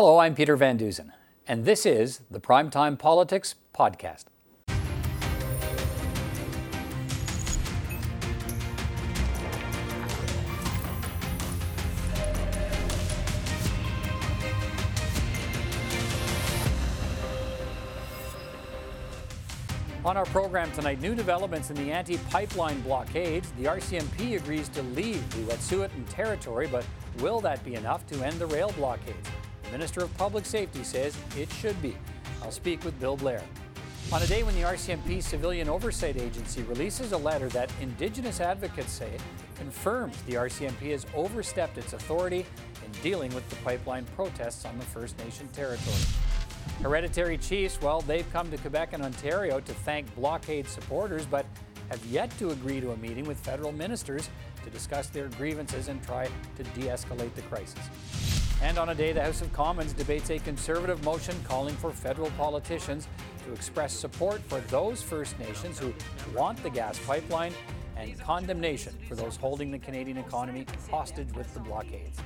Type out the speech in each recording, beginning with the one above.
Hello, I'm Peter Van Dusen, and this is the Primetime Politics Podcast. On our program tonight, new developments in the anti pipeline blockades. The RCMP agrees to leave the Wet'suwet'en territory, but will that be enough to end the rail blockades? The Minister of Public Safety says it should be. I'll speak with Bill Blair. On a day when the RCMP Civilian Oversight Agency releases a letter that Indigenous advocates say confirms the RCMP has overstepped its authority in dealing with the pipeline protests on the First Nation territory. Hereditary chiefs, well, they've come to Quebec and Ontario to thank blockade supporters, but have yet to agree to a meeting with federal ministers to discuss their grievances and try to de escalate the crisis. And on a day, the House of Commons debates a conservative motion calling for federal politicians to express support for those First Nations who want the gas pipeline and condemnation for those holding the Canadian economy hostage with the blockades.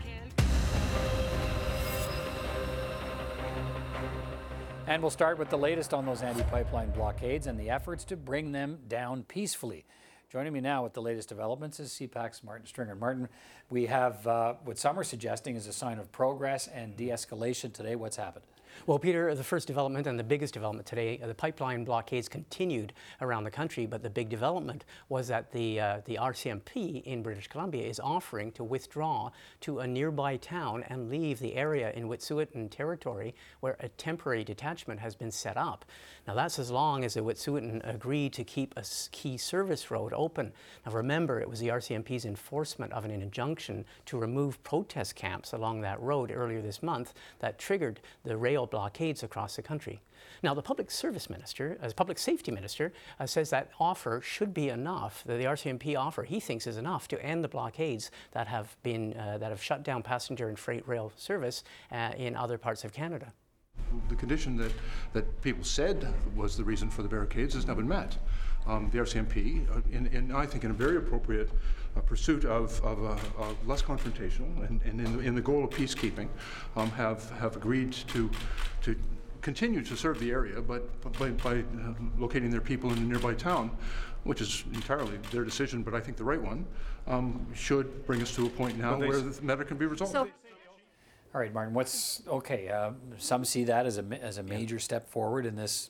And we'll start with the latest on those anti pipeline blockades and the efforts to bring them down peacefully. Joining me now with the latest developments is CPAC's Martin Stringer. Martin, we have uh, what some are suggesting is a sign of progress and de escalation today. What's happened? Well, Peter, the first development and the biggest development today, uh, the pipeline blockades continued around the country, but the big development was that the, uh, the RCMP in British Columbia is offering to withdraw to a nearby town and leave the area in Wet'suwet'en territory where a temporary detachment has been set up. Now, that's as long as the Wet'suwet'en agree to keep a key service road open. Now, remember, it was the RCMP's enforcement of an injunction to remove protest camps along that road earlier this month that triggered the rail blockades across the country. Now, the public service minister, as public safety minister, uh, says that offer should be enough. The RCMP offer he thinks is enough to end the blockades that have been uh, that have shut down passenger and freight rail service uh, in other parts of Canada the condition that, that people said was the reason for the barricades has now been met. Um, the RCMP, uh, in, in, I think, in a very appropriate uh, pursuit of, of uh, less confrontational and, and in, the, in, the, goal of peacekeeping, um, have, have agreed to, to continue to serve the area, but by, by uh, locating their people in a nearby town, which is entirely their decision, but I think the right one, um, should bring us to a point now where the matter can be resolved. So- all right, Martin, what's, okay, uh, some see that as a, as a major step forward in this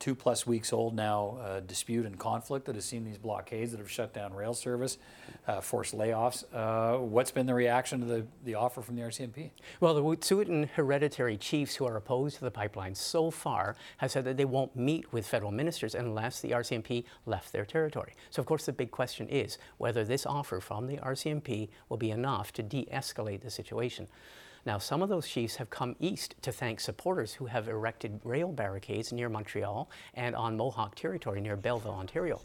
two plus weeks old now uh, dispute and conflict that has seen these blockades that have shut down rail service, uh, forced layoffs. Uh, what's been the reaction to the, the offer from the RCMP? Well, the Wet'suwet'en hereditary chiefs who are opposed to the pipeline so far have said that they won't meet with federal ministers unless the RCMP left their territory. So, of course, the big question is whether this offer from the RCMP will be enough to de escalate the situation. Now, some of those chiefs have come east to thank supporters who have erected rail barricades near Montreal and on Mohawk territory near Belleville, Ontario.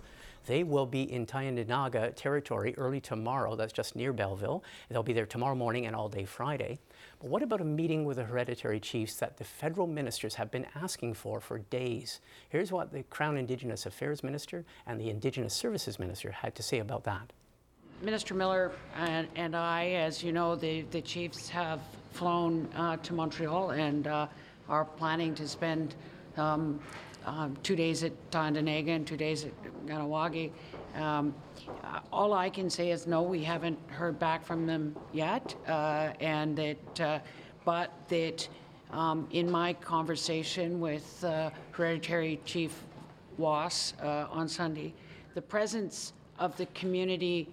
They will be in Tyendinaga territory early tomorrow. That's just near Belleville. They'll be there tomorrow morning and all day Friday. But what about a meeting with the hereditary chiefs that the federal ministers have been asking for for days? Here's what the Crown Indigenous Affairs Minister and the Indigenous Services Minister had to say about that. Minister Miller and, and I, as you know, the, the chiefs have flown uh, to Montreal and uh, are planning to spend um, um, two days at Tyendinaga and two days at Kahnawake. Um, uh, all I can say is no, we haven't heard back from them yet, uh, and that, uh, but that um, in my conversation with uh, Hereditary Chief Woos on Sunday, the presence of the community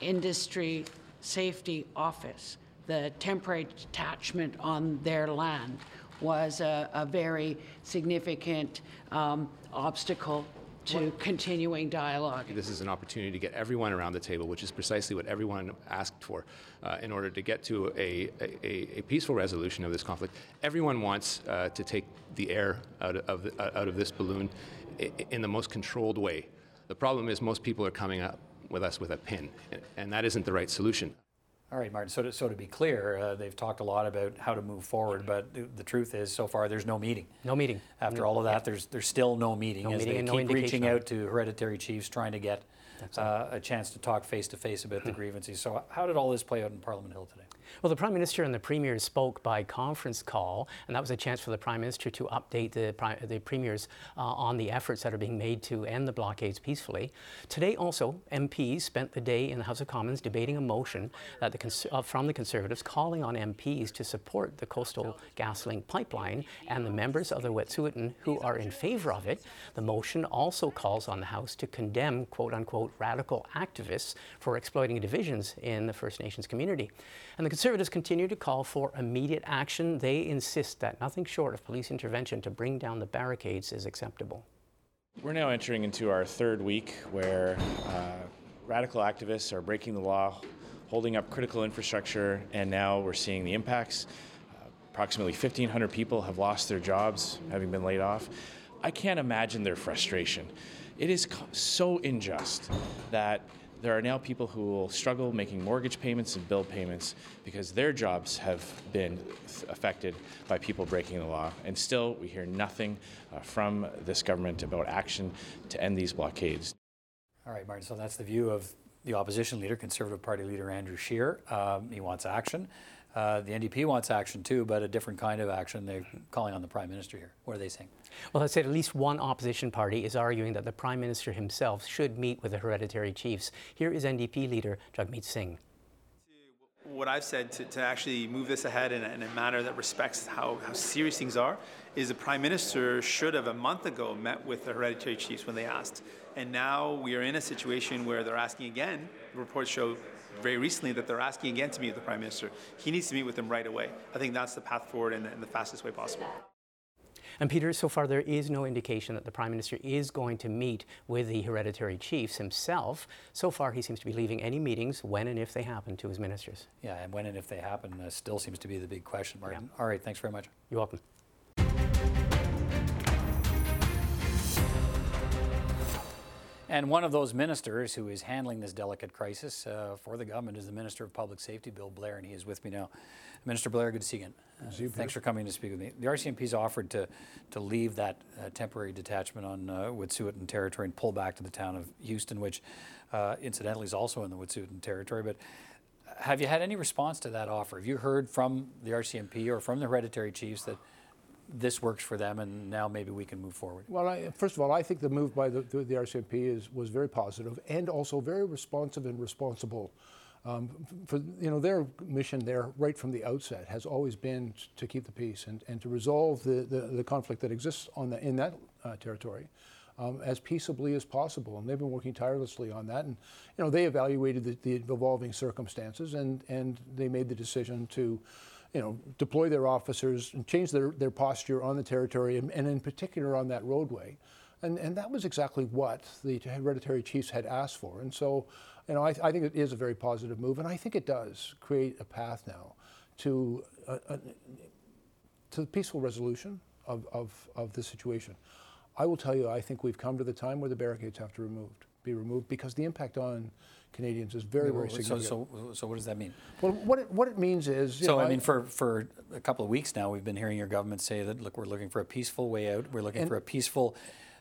Industry Safety Office, the temporary detachment on their land, was a, a very significant um, obstacle to continuing dialogue. This is an opportunity to get everyone around the table, which is precisely what everyone asked for uh, in order to get to a, a, a, peaceful resolution of this conflict. Everyone wants uh, to take the air out of, out of this balloon in the most controlled way. The problem is most people are coming up with us with a pin, and that isn't the right solution. All right, Martin. So to, so to be clear, uh, they've talked a lot about how to move forward, but the, the truth is, so far, there's no meeting. No meeting. After all of that, there's there's still no meeting No as meeting they and no keep reaching out to hereditary chiefs, trying to get uh, a chance to talk face to face about the grievances. So how did all this play out in Parliament Hill today? Well, the Prime Minister and the Premier spoke by conference call, and that was a chance for the Prime Minister to update the, the Premiers uh, on the efforts that are being made to end the blockades peacefully. Today, also, MPs spent the day in the House of Commons debating a motion the cons- uh, from the Conservatives calling on MPs to support the Coastal GasLink pipeline and the members of the Wet'suwet'en who are in favour of it. The motion also calls on the House to condemn quote unquote radical activists for exploiting divisions in the First Nations community. And the Conservatives continue to call for immediate action. They insist that nothing short of police intervention to bring down the barricades is acceptable. We're now entering into our third week where uh, radical activists are breaking the law, holding up critical infrastructure, and now we're seeing the impacts. Uh, approximately 1,500 people have lost their jobs, having been laid off. I can't imagine their frustration. It is so unjust that there are now people who will struggle making mortgage payments and bill payments because their jobs have been affected by people breaking the law. And still, we hear nothing uh, from this government about action to end these blockades. All right, Martin. So that's the view of the opposition leader, Conservative Party leader Andrew Scheer. Um, he wants action. Uh, the NDP wants action too, but a different kind of action. They're calling on the Prime Minister here. What are they saying? Well, I said at least one opposition party is arguing that the Prime Minister himself should meet with the hereditary chiefs. Here is NDP leader Jagmeet Singh. what I've said to, to actually move this ahead in a, in a manner that respects how, how serious things are is the Prime Minister should have a month ago met with the hereditary chiefs when they asked. And now we are in a situation where they're asking again. The reports show very recently that they're asking again to meet with the Prime Minister. He needs to meet with them right away. I think that's the path forward in the, in the fastest way possible. And Peter, so far there is no indication that the Prime Minister is going to meet with the hereditary chiefs himself. So far, he seems to be leaving any meetings when and if they happen to his ministers. Yeah, and when and if they happen uh, still seems to be the big question, Martin. All right, thanks very much. You're welcome. And one of those ministers who is handling this delicate crisis uh, for the government is the Minister of Public Safety, Bill Blair, and he is with me now. Minister Blair, good to see you again. Uh, thanks for coming to speak with me. The RCMP's offered to, to leave that uh, temporary detachment on uh, Wet'suwet'en territory and pull back to the town of Houston, which uh, incidentally is also in the Wet'suwet'en territory. But have you had any response to that offer? Have you heard from the RCMP or from the hereditary chiefs that this works for them and now maybe we can move forward? Well, I, first of all, I think the move by the, the, the RCMP is, was very positive and also very responsive and responsible. Um, for you know their mission there right from the outset has always been to keep the peace and, and to resolve the, the, the conflict that exists on the, in that uh, territory um, as peaceably as possible and they've been working tirelessly on that and you know they evaluated the, the evolving circumstances and and they made the decision to you know, deploy their officers and change their, their posture on the territory and, and in particular on that roadway. And, and that was exactly what the hereditary chiefs had asked for. And so, you know, I, I think it is a very positive move, and I think it does create a path now to a, a, to the peaceful resolution of, of, of this situation. I will tell you, I think we've come to the time where the barricades have to removed, be removed because the impact on Canadians is very, very significant. so, so so what does that mean? well, what it, what it means is, So, know, I mean, for, for a couple of weeks now, we've been hearing your government say that, look, we're looking for a peaceful way out. We're looking And- for a peaceful,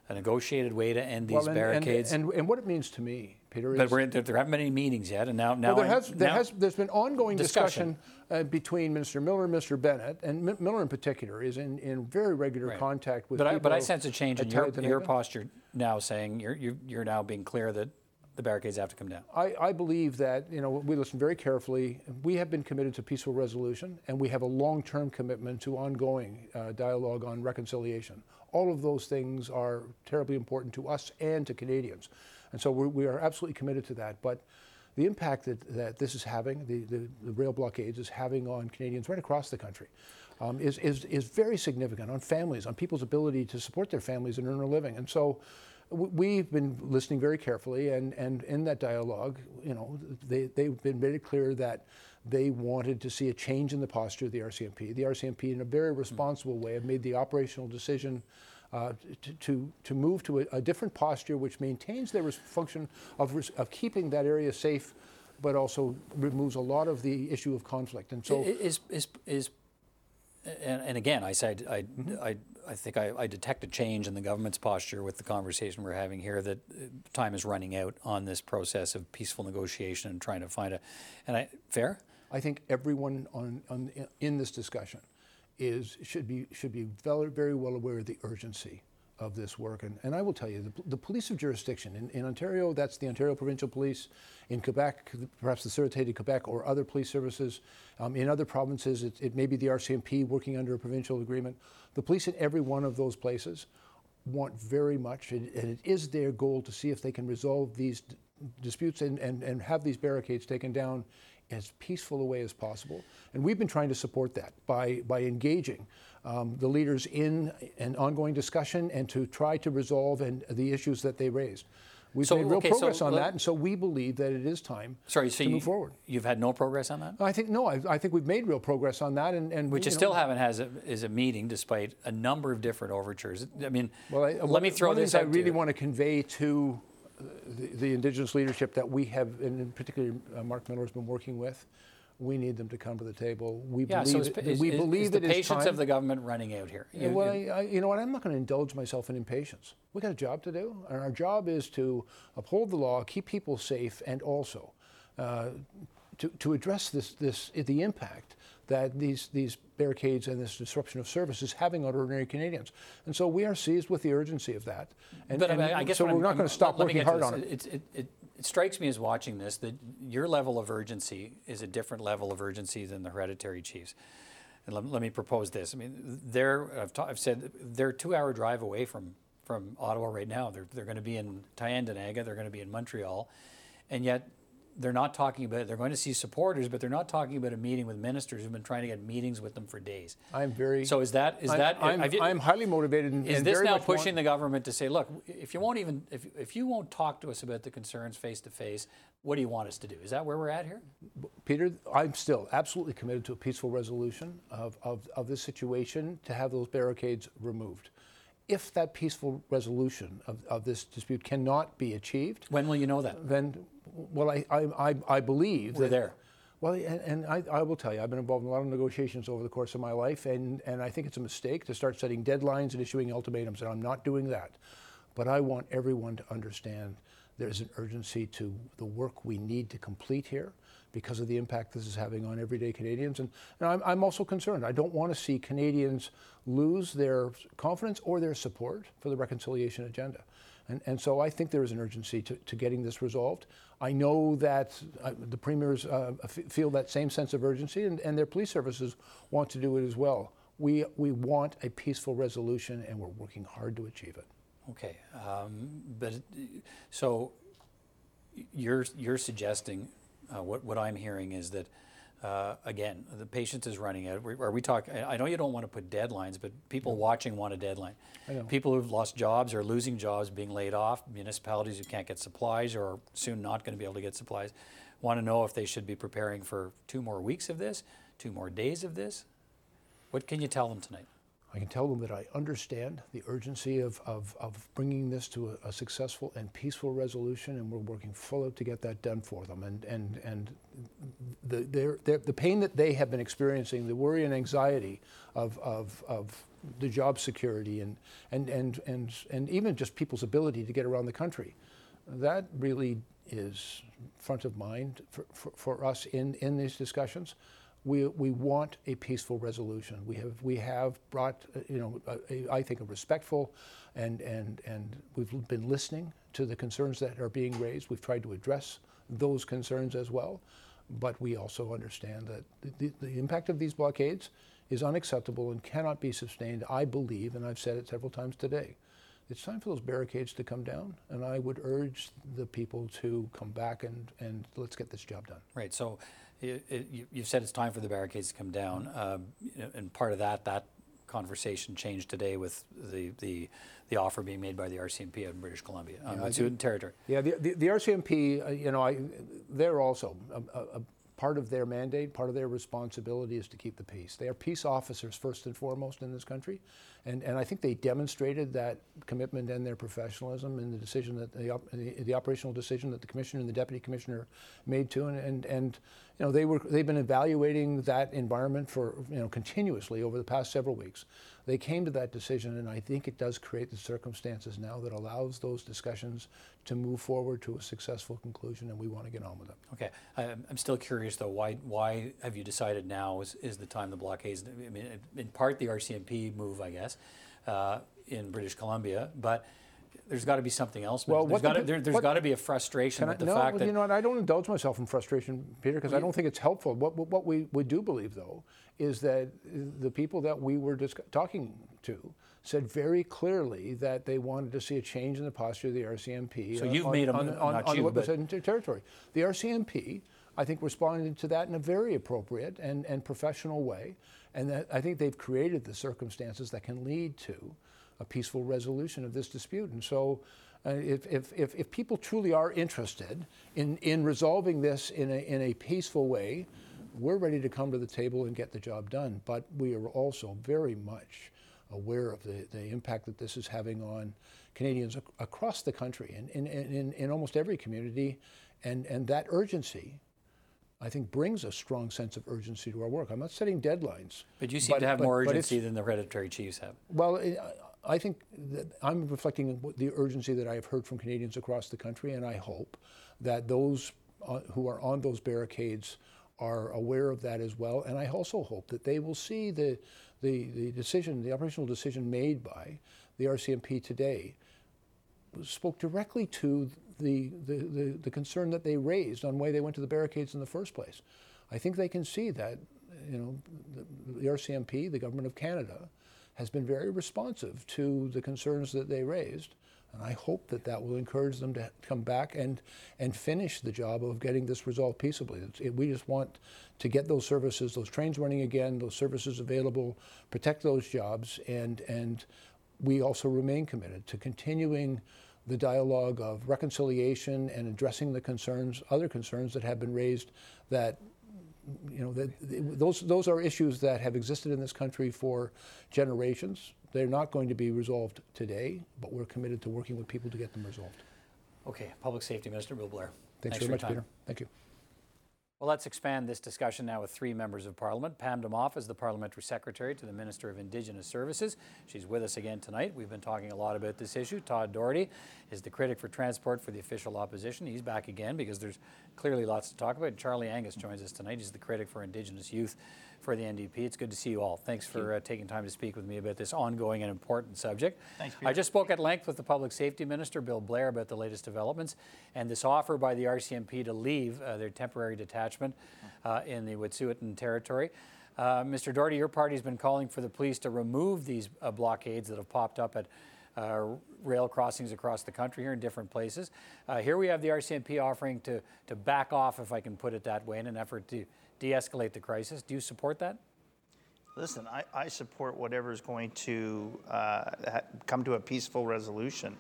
a negotiated way to end these well, and- and- barricades. And, and, what it means to me, Peter, is but we're, there, there haven't been any meetings yet, and now, now well, there has, there now- has, there's been ongoing Discussion. discussion, uh, between Minister Miller and Mr. Bennett, and M- Miller in particular is in, in very regular Right. contact with But I, but I sense a change in your, your posture now, saying you're, you're, you're now being clear that the barricades have to come down. I, I believe that you know we listen very carefully. We have been committed to peaceful resolution, and we have a long-term commitment to ongoing uh, dialogue on reconciliation. All of those things are terribly important to us and to Canadians, and so we're, we are absolutely committed to that. But the impact that, that this is having, the, the, the rail blockades is having on Canadians right across the country, um, is, is, is very significant on families, on people's ability to support their families and earn a living. And so we've been listening very carefully, and, and in that dialogue, you know, they, they've been very clear that they wanted to see a change in the posture of the RCMP. The RCMP, in a very responsible way, have made the operational decision uh, to, to, to move to a, a different posture which maintains their res- function of, res- of keeping that area safe but also removes a lot of the issue of conflict. And so, is is is, and, and again, I said I I. I think I, I detect a change in the government's posture with the conversation we're having here that uh, time is running out on this process of peaceful negotiation and trying to find a, and I fair. I think everyone on, on in this discussion is should be should be very, very well aware of the urgency of this work. And, and I will tell you, the, the police of jurisdiction in, in, Ontario, that's the Ontario Provincial Police. In Quebec, perhaps the Sûreté de Quebec or other police services. Um, in other provinces, it, it may be the RCMP working under a provincial agreement. The police in every one of those places want very much, and, and it is their goal to see if they can resolve these d- disputes and, and, and have these barricades taken down as peaceful a way as possible. And we've been trying to support that by, by engaging um, the leaders in an ongoing discussion and to try to resolve and the issues that they raised. We've So, made real okay, progress so on let- that, and so we believe that it is time Sorry, so to you, move forward. You've had no progress on that. I think no, I, I think we've made real progress on that, and, and Which you you know, still haven't has a, is a meeting despite a number of different overtures. I mean, Well, I, let one- me throw one this things out I to really you. want to convey to uh, the, the Indigenous leadership that we have, and in particular uh, Mark Miller has been working with. We need them to come to the table. We Yeah, believe is, it, is, we is- believe is the patience time. of the government running out here? You- well, you- I, I, you know what? I'm not going to indulge myself in impatience. We got a job to do, and our job is to uphold the law, keep people safe, and also uh, to, to address this, this the impact that these these barricades and this disruption of service is having on ordinary Canadians. And so we are seized with the urgency of that. And, but I, and mean, I guess so we're I'm- not going to stop working hard on it. It, it, it, it strikes me as watching this that your level of urgency is a different level of urgency than the hereditary chiefs. And let, let me propose this. I mean, they're, I've, ta- I've said they're a two-hour drive away from, from Ottawa right now. They're, they're going to be in Tyendinaga. They're going to be in Montreal, and yet they're not talking about. They're going to see supporters, but they're not talking about a meeting with ministers who've been trying to get meetings with them for days. I'm very. So is that is I'm, that I'm, you- I'm highly motivated and, is and this now much want- pushing the government to say, look, if you won't even if, if you won't talk to us about the concerns face to face, what do you want us to do? Is that where we're at here? Peter, I'm still absolutely committed to a peaceful resolution of, of, of this situation to have those barricades removed. If that peaceful resolution of, of this dispute cannot be achieved, When will you know that? then, well, I, I, I, believe We're that, there. Well, and, and I, I will tell you, I've been involved in a lot of negotiations over the course of my life, and, and I think it's a mistake to start setting deadlines and issuing ultimatums, and I'm not doing that. But I want everyone to understand there's an urgency to the work we need to complete here because of the impact this is having on everyday Canadians. And, and I'm, I'm also concerned. I don't want to see Canadians lose their confidence or their support for the reconciliation agenda. And, and so I think there is an urgency to, to getting this resolved. I know that uh, the premiers uh, f- feel that same sense of urgency, and, and their police services want to do it as well. We, we want a peaceful resolution, and we're working hard to achieve it. Okay, um, but so you're you're suggesting uh, what what I'm hearing is that. Uh, again, the patience is running out. Are we talking? I know you don't want to put deadlines, but people watching want a deadline. People who've lost jobs or losing jobs, being laid off, municipalities who can't get supplies or are soon not going to be able to get supplies, want to know if they should be preparing for two more weeks of this, two more days of this. What can you tell them tonight? I can tell them that I understand the urgency of, of, of bringing this to a, a successful and peaceful resolution, and we're working full out to get that done for them. And, and, and the, their, their, the pain that they have been experiencing, the worry and anxiety of, of, of the job security, and, and, and, and, and even just people's ability to get around the country, that really is front of mind for, for, for us in, in these discussions. We, we want a peaceful resolution. We have, we have brought, uh, you know, a, a, I think a respectful and, and, and we've been listening to the concerns that are being raised. We've tried to address those concerns as well. But we also understand that the, the, the impact of these blockades is unacceptable and cannot be sustained, I believe, and I've said it several times today. It's time for those barricades to come down, and I would urge the people to come back and, and let's get this job done. Right. So it, it, you, you've said it's time for the barricades to come down, um, you know, and part of that that conversation changed today with the the, the offer being made by the RCMP in British Columbia on I Wet'suwet'en territory. Yeah, the, the, the RCMP, uh, you know, I, they're also a, a, part of their mandate, part of their responsibility is to keep the peace. They are peace officers first and foremost in this country, and, and I think they demonstrated that commitment and their professionalism in the decision that the, the, the operational decision that the commissioner and the deputy commissioner made to, and, and, and you know they were they've been evaluating that environment for you know continuously over the past several weeks. They came to that decision, and I think it does create the circumstances now that allows those discussions to move forward to a successful conclusion, and we want to get on with it. Okay, I'm I'm still curious though. Why why have you decided now is, is the time the blockades? I mean, in part the RCMP move, I guess, uh, in British Columbia, but there's got to be something else. Well, there's the got to, there, has got to be a frustration I- with the no, fact well, that you know what? I don't indulge myself in frustration, Peter, because I don't think it's helpful. What, what- we, we do believe, though, is that the people that we were disc- talking to said very clearly that they wanted to see a change in the posture of the RCMP. So on- you've on, made a on, on, on you, what was but- in territory. The RCMP, I think, responded to that in a very appropriate and, and professional way, and that I think they've created the circumstances that can lead to a peaceful resolution of this dispute. And so, uh, if, if, if, if people truly are interested in, in resolving this in a, in a peaceful way, we're ready to come to the table and get the job done. But we are also very much aware of the, the impact that this is having on Canadians ac- across the country and in, in, in, in almost every community. And, and that urgency, I think, brings a strong sense of urgency to our work. I'm not setting deadlines. but you seem to have but- more urgency than the hereditary chiefs have. well, I- think that I'm reflecting the urgency that I have heard from Canadians across the country, and I hope that those uh, who are on those barricades are aware of that as well. And I also hope that they will see the, the, the decision, the operational decision made by the RCMP today spoke directly to the, the, the, the concern that they raised on why they went to the barricades in the first place. I think they can see that, you know, the, the RCMP, the Government of Canada, has been very responsive to the concerns that they raised. And I hope that that will encourage them to come back and, and finish the job of getting this resolved peaceably. It, we just want to get those services, those trains running again, those services available, protect those jobs, and, and we also remain committed to continuing the dialogue of reconciliation and addressing the concerns, other concerns that have been raised that you know, those, those are issues that have existed in this country for generations. They're not going to be resolved today, but we're committed to working with people to get them resolved. Okay, Public Safety Minister Bill Blair. Thanks, for very much. Peter. Thank you. Well, let's expand this discussion now with three members of Parliament. Pam Damoff is the Parliamentary Secretary to the Minister of Indigenous Services. She's with us again tonight. We've been talking a lot about this issue. Todd Doherty is the critic for transport for the official opposition. He's back again because there's clearly lots to talk about. Charlie Angus joins us tonight. He's the critic for Indigenous youth for the NDP. It's good to see you all. Thanks for uh, taking time to speak with me about this ongoing and important subject. Thanks, I just spoke at length with the Public Safety Minister, Bill Blair, about the latest developments and this offer by the RCMP to leave uh, their temporary detachment uh, in the Wet'suwet'en territory. Uh, Mr. Doherty, your party's been calling for the police to remove these uh, blockades that have popped up at uh, rail crossings across the country here in different places. Uh, here we have the RCMP offering to, to back off, if I can put it that way, in an effort to de escalate the crisis. Do you support that? Listen, I, I support whatever is going to uh, ha- come to a peaceful resolution.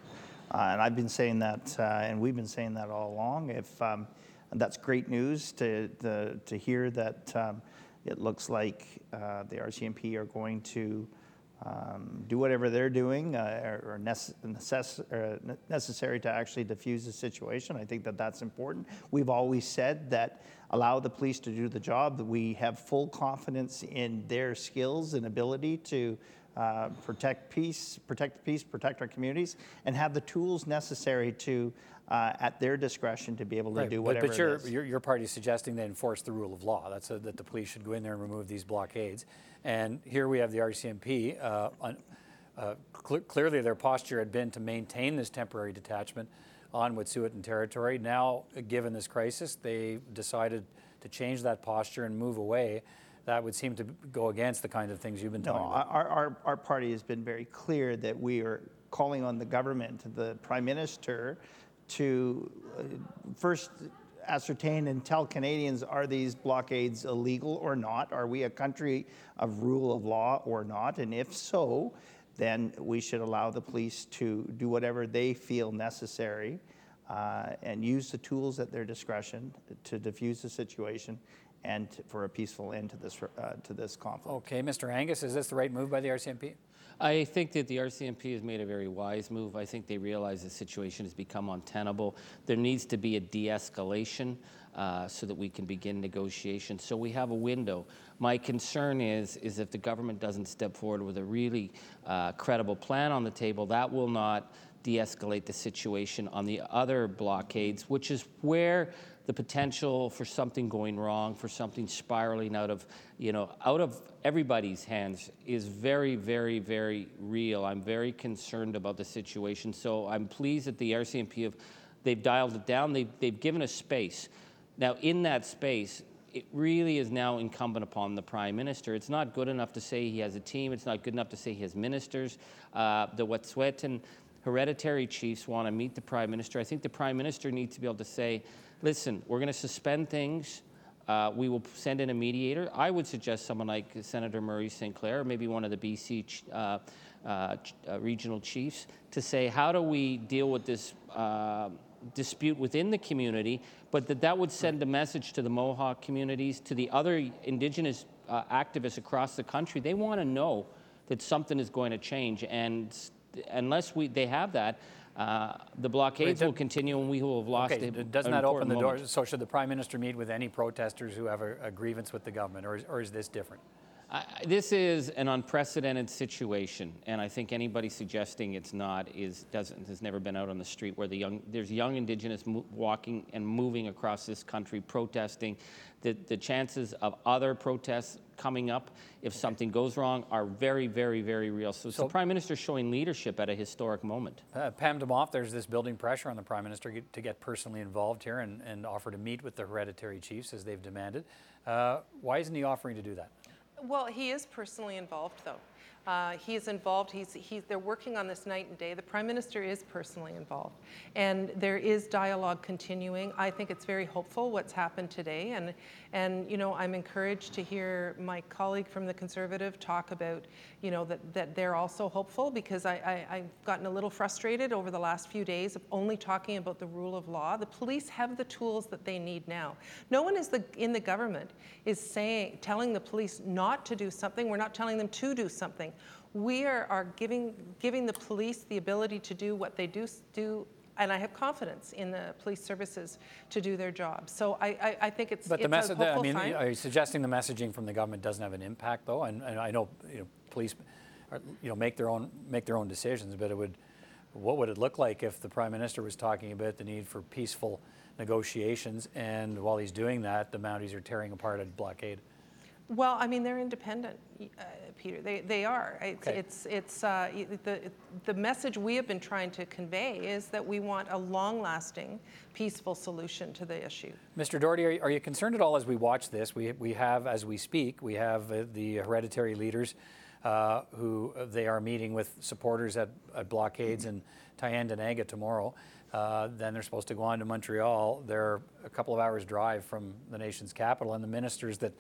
Uh, and I've been saying that, uh, and we've been saying that all along. If um, that's great news to, to hear that um, it looks like uh, the RCMP are going to um, do whatever they're doing uh, or, or necess- or necessary to actually diffuse the situation. I think that that's important. We've always said that allow the police to do the job. We have full confidence in their skills and ability to uh, protect peace, protect the peace, protect our communities, and have the tools necessary to, uh, at their discretion, to be able to do but, whatever but it your, is. your, your party's suggesting they enforce the rule of law. That's a, that the police should go in there and remove these blockades. And here we have the RCMP. Uh, on, uh, cl- clearly, their posture had been to maintain this temporary detachment on Wet'suwet'en territory. Now, given this crisis, they decided to change that posture and move away. That would seem to go against the kind of things you've been No, talking about. our, our, our party has been very clear that we are calling on the government, the prime minister, to uh, first ascertain and tell Canadians are these blockades illegal or not? Are we a country of rule of law or not? And if so, then we should allow the police to do whatever they feel necessary uh, and use the tools at their discretion to diffuse the situation end for a peaceful end to this uh, to this conflict. Okay, Mr. Angus, is this the right move by the RCMP? I think that the RCMP has made a very wise move. I think they realize the situation has become untenable. There needs to be a de escalation uh, so that we can begin negotiations. So we have a window. My concern is, is if the government doesn't step forward with a really uh, credible plan on the table, that will not de escalate the situation on the other blockades, which is where the potential for something going wrong, for something spiraling out of, you know, out of everybody's hands is very, very, very real. I'm very concerned about the situation. So I'm pleased that the RCMP have, they've dialed it down. They've, they've given us space. Now, in that space, it really is now incumbent upon the prime minister. It's not good enough to say he has a team. It's not good enough to say he has ministers. Uh, the Wet'suwet'en hereditary chiefs want to meet the prime minister. I think the prime minister needs to be able to say, listen, we're going to suspend things. Uh, we will send in a mediator. I would suggest someone like Senator Murray Sinclair, or maybe one of the BC uh, uh, uh, regional chiefs, to say, how do we deal with this uh, dispute within the community, but that that would send a message to the Mohawk communities, to the other Indigenous uh, activists across the country. They want to know that something is going to change, and unless we, they have that, uh, the blockades will continue and we will have lost okay, a, doesn't that open the moment. door? So should the prime minister meet with any protesters who have a, a grievance with the government, or is, or is this different? I, this is an unprecedented situation, and I think anybody suggesting it's not is doesn't has never been out on the street where the young there's young Indigenous mo- walking and moving across this country protesting. The the chances of other protests coming up if something goes wrong are very very very real. So, So- the prime minister showing leadership at a historic moment. Uh, Pam Damoff, there's this building pressure on the prime minister get- to get personally involved here and, and offer to meet with the hereditary chiefs as they've demanded. Uh, why isn't he offering to do that? Well, he is personally involved, though. Uh, he is involved. He's, he's, they're working on this night and day. The Prime Minister is personally involved. And there is dialogue continuing. I think it's very hopeful what's happened today. And, and you know, I'm encouraged to hear my colleague from the Conservative talk about, you know, that, that they're also hopeful because I, I, I've gotten a little frustrated over the last few days of only talking about the rule of law. The police have the tools that they need now. No one is the, in the government is saying, telling the police not to do something. We're not telling them to do something. We are, are giving, giving the police the ability to do what they do, do and I have confidence in the police services to do their job. So I, I, I think it's, But the message, I mean, sign. are you suggesting the messaging from the government doesn't have an impact, though? And, and I know, you know, police, are, you know, make their own make their own decisions, but it would, what would it look like if the prime minister was talking about the need for peaceful negotiations, and while he's doing that, the Mounties are tearing apart a blockade? Well, I mean, they're independent, uh, Peter. They, they are. It's, Okay. it's, it's uh, the, the message we have been trying to convey is that we want a long-lasting, peaceful solution to the issue. Mr. Doherty, are you, are you concerned at all as we watch this? We, we have, as we speak, we have uh, the hereditary leaders uh, who uh, they are meeting with supporters at, at blockades in Tyendinaga tomorrow. Uh, then they're supposed to go on to Montreal. They're a couple of hours drive from the nation's capital, and the ministers that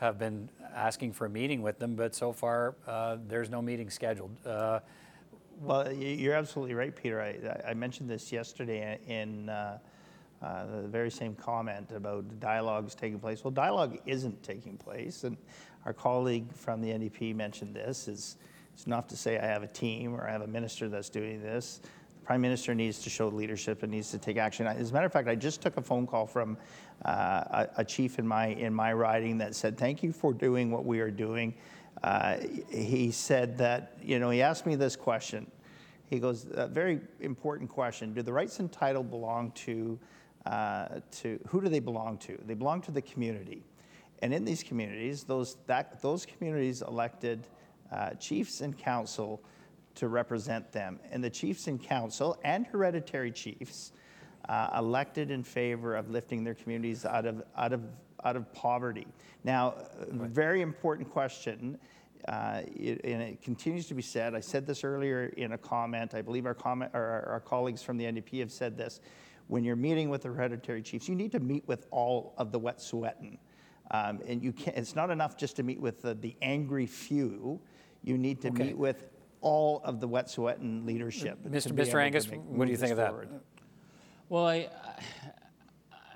have been asking for a meeting with them, but so far uh, there's no meeting scheduled. Uh, Well, you're absolutely right, Peter. I, I mentioned this yesterday in uh, uh, the very same comment about dialogues taking place. Well, dialogue isn't taking place, and our colleague from the NDP mentioned this. Is it's enough to say I have a team or I have a minister that's doing this. Prime minister needs to show leadership and needs to take action. As a matter of fact, I just took a phone call from uh, a, a chief in my in my riding that said, "Thank you for doing what we are doing." Uh, he said that you know he asked me this question. He goes, a very important question. Do the rights and title belong to, uh, to who do they belong to? They belong to the community. And in these communities, those, that, those communities elected uh, chiefs and council to represent them. And the chiefs in council and hereditary chiefs uh, elected in favor of lifting their communities out of, out of, out of poverty. Now, a very important question uh, it, and it continues to be said. I said this earlier in a comment. I believe our, comment, or our, our colleagues from the NDP have said this. When you're meeting with the hereditary chiefs, you need to meet with all of the Wet'suwet'en. Um, and you can't, it's not enough just to meet with the, the angry few. You need to Okay. meet with all of the Wet'suwet'en leadership. Mr. Mr. Angus, what do you this think of that? forward. Well, I,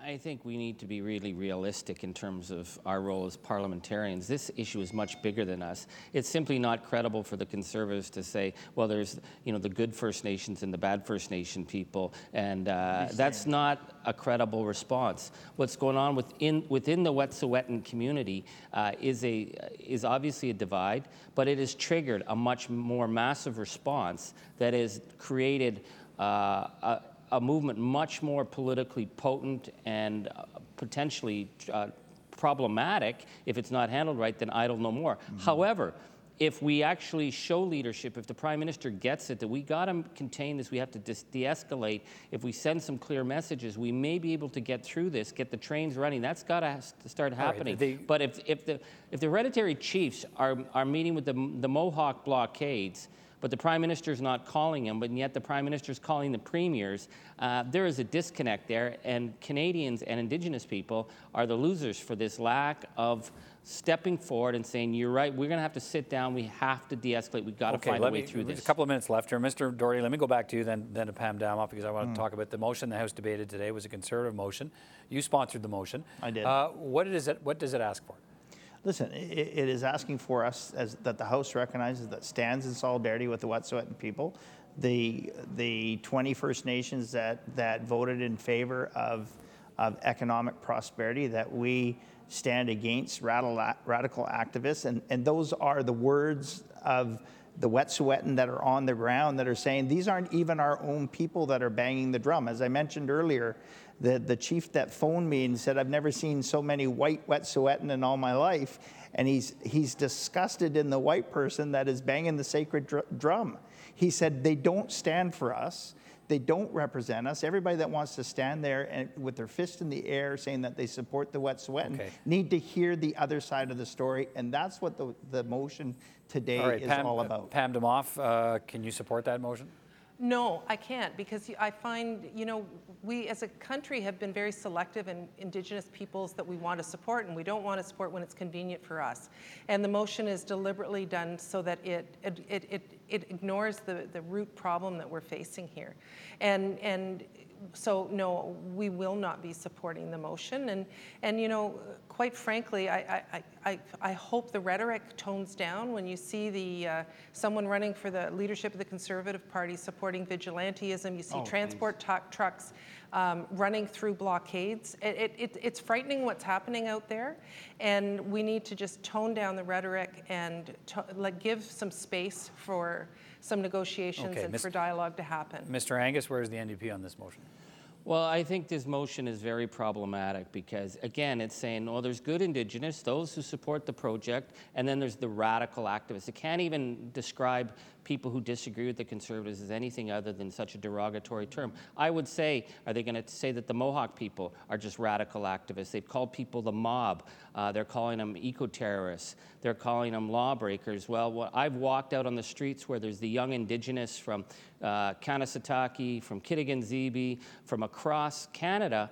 I think we need to be really realistic in terms of our role as parliamentarians. This issue is much bigger than us. It's simply not credible for the Conservatives to say, well, there's you know the good First Nations and the bad First Nation people, and uh, that's not a credible response. What's going on within within the Wet'suwet'en community uh, is a is obviously a divide, but it has triggered a much more massive response that has created. Uh, a, a movement much more politically potent and uh, potentially uh, problematic if it's not handled right than idle no more. Mm-hmm. However, if we actually show leadership, if the prime minister gets it that we got to contain this, we have to de escalate, if we send some clear messages, we may be able to get through this, get the trains running. That's got to start happening. Right, they, but if, if, the, if the hereditary chiefs are, are meeting with the, the Mohawk blockades, but the prime minister is not calling him, but yet the prime minister is calling the premiers. Uh, there is a disconnect there, and Canadians and Indigenous people are the losers for this lack of stepping forward and saying, "You're right. We're going to have to sit down. We have to de-escalate. We've got to okay, find a way me, through this." A couple of minutes left here, Mr. Doherty. Let me go back to you, then, then to Pam Damoff, because I want mm. to talk about the motion the House debated today. It was a Conservative motion. You sponsored the motion. I did. Uh, what is it? What does it ask for? Listen, it, it is asking for us as, that the House recognizes that stands in solidarity with the Wet'suwet'en people, the the 20 First Nations that that voted in favor of of economic prosperity, that we stand against radical, radical activists, and, and those are the words of the Wet'suwet'en that are on the ground that are saying these aren't even our own people that are banging the drum. As I mentioned earlier, the, the chief that phoned me and said, I've never seen so many white Wet'suwet'en in all my life. And he's, he's disgusted in the white person that is banging the sacred dr- drum. He said, they don't stand for us. They don't represent us. Everybody that wants to stand there and with their fist in the air saying that they support the Wet'suwet'en okay. need to hear the other side of the story. And that's what the, the motion today all right, is Pam, all about. Pam Damoff, uh, can you support that motion? No, I can't because I find, you know, we as a country have been very selective in Indigenous peoples that we want to support and we don't want to support when it's convenient for us. And the motion is deliberately done so that it, it, it, it, ignores the, the root problem that we're facing here. And, and so no, we will not be supporting the motion. And, and you know, quite frankly, I, I, I, I hope the rhetoric tones down when you see the uh, someone running for the leadership of the Conservative Party supporting vigilantism. You see oh, transport trucks um, running through blockades. It, it, it's frightening what's happening out there, and we need to just tone down the rhetoric and to, like, give some space for some negotiations okay, and Ms. for dialogue to happen. Mr. Angus, where is the NDP on this motion? Well, I think this motion is very problematic because, again, it's saying, well, there's good Indigenous, those who support the project, and then there's the radical activists. It can't even describe people who disagree with the Conservatives as anything other than such a derogatory term. I would say, are they going to say that the Mohawk people are just radical activists? They've called people the mob. Uh, they're calling them eco-terrorists. They're calling them lawbreakers. Well, I've walked out on the streets where there's the young Indigenous from uh, Kanesatake, from Kitigan Zibi, from across Canada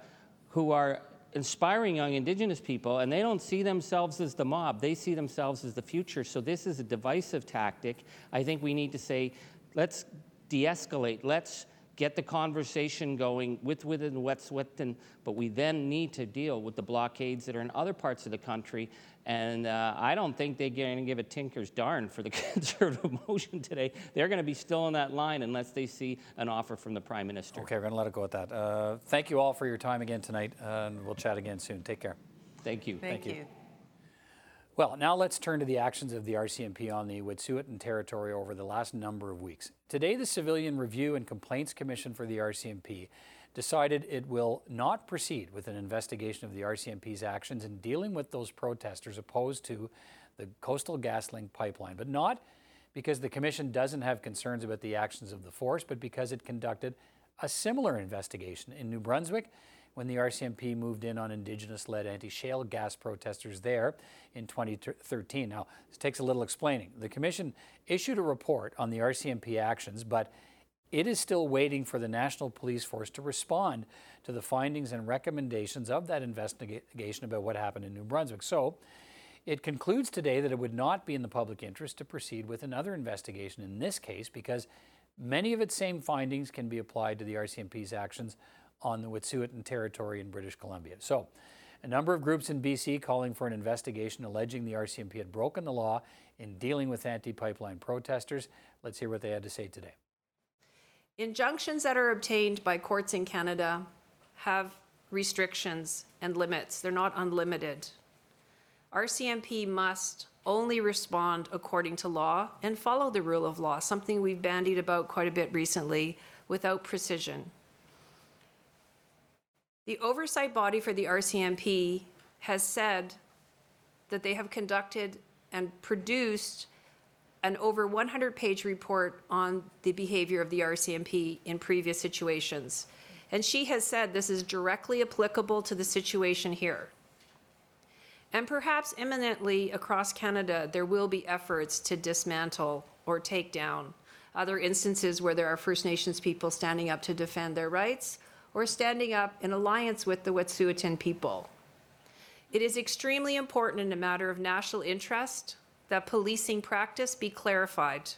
who are inspiring young Indigenous people, and they don't see themselves as the mob. They see themselves as the future. So this is a divisive tactic. I think we need to say, let's de escalate. Let's get the conversation going with within Wet'suwet'en, but we then need to deal with the blockades that are in other parts of the country. And uh, I don't think they're going to give a tinker's darn for the conservative motion today. They're going to be still on that line unless they see an offer from the prime minister. Okay, we're going to let it go at that. Uh, thank you all for your time again tonight, uh, and we'll chat again soon. Take care. Thank you. Thank, thank you. you. Well, now let's turn to the actions of the RCMP on the Wet'suwet'en territory over the last number of weeks. Today, the Civilian Review and Complaints Commission for the RCMP decided it will not proceed with an investigation of the RCMP's actions in dealing with those protesters opposed to the Coastal GasLink pipeline, but not because the Commission doesn't have concerns about the actions of the force, but because it conducted a similar investigation in New Brunswick when the RCMP moved in on Indigenous led anti shale gas protesters there in 2013. Now, this takes a little explaining. The Commission issued a report on the RCMP actions, but it is still waiting for the National Police Force to respond to the findings and recommendations of that investigation about what happened in New Brunswick. So, it concludes today that it would not be in the public interest to proceed with another investigation in this case because many of its same findings can be applied to the RCMP's actions on the Wet'suwet'en territory in British Columbia. So, a number of groups in BC calling for an investigation alleging the RCMP had broken the law in dealing with anti pipeline protesters. Let's hear what they had to say today. Injunctions that are obtained by courts in Canada have restrictions and limits, they're not unlimited. RCMP must only respond according to law and follow the rule of law, something we've bandied about quite a bit recently without precision. The oversight body for the RCMP has said that they have conducted and produced an over 100 page report on the behavior of the RCMP in previous situations. And she has said this is directly applicable to the situation here. And perhaps imminently across Canada, there will be efforts to dismantle or take down other instances where there are First Nations people standing up to defend their rights or standing up in alliance with the Wet'suwet'en people. It is extremely important in a matter of national interest that policing practice be clarified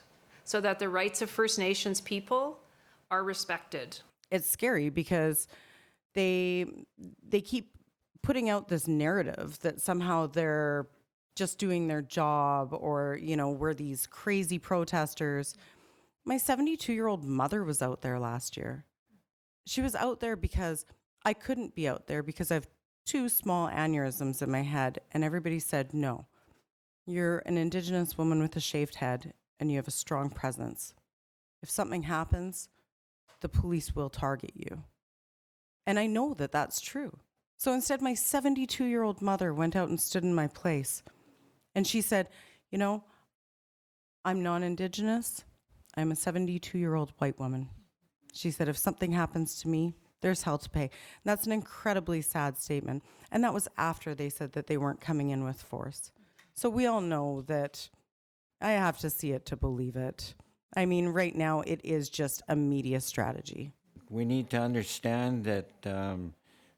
so that the rights of First Nations people are respected. It's scary because they they keep putting out this narrative that somehow they're just doing their job or you know we're these crazy protesters my 72 year old mother was out there last year she was out there because i couldn't be out there because i have two small aneurysms in my head and everybody said no you're an indigenous woman with a shaved head and you have a strong presence if something happens the police will target you and i know that that's true so instead, my 72 year old mother went out and stood in my place. And she said, You know, I'm non Indigenous. I'm a 72 year old white woman. She said, If something happens to me, there's hell to pay. And that's an incredibly sad statement. And that was after they said that they weren't coming in with force. So we all know that I have to see it to believe it. I mean, right now, it is just a media strategy. We need to understand that um,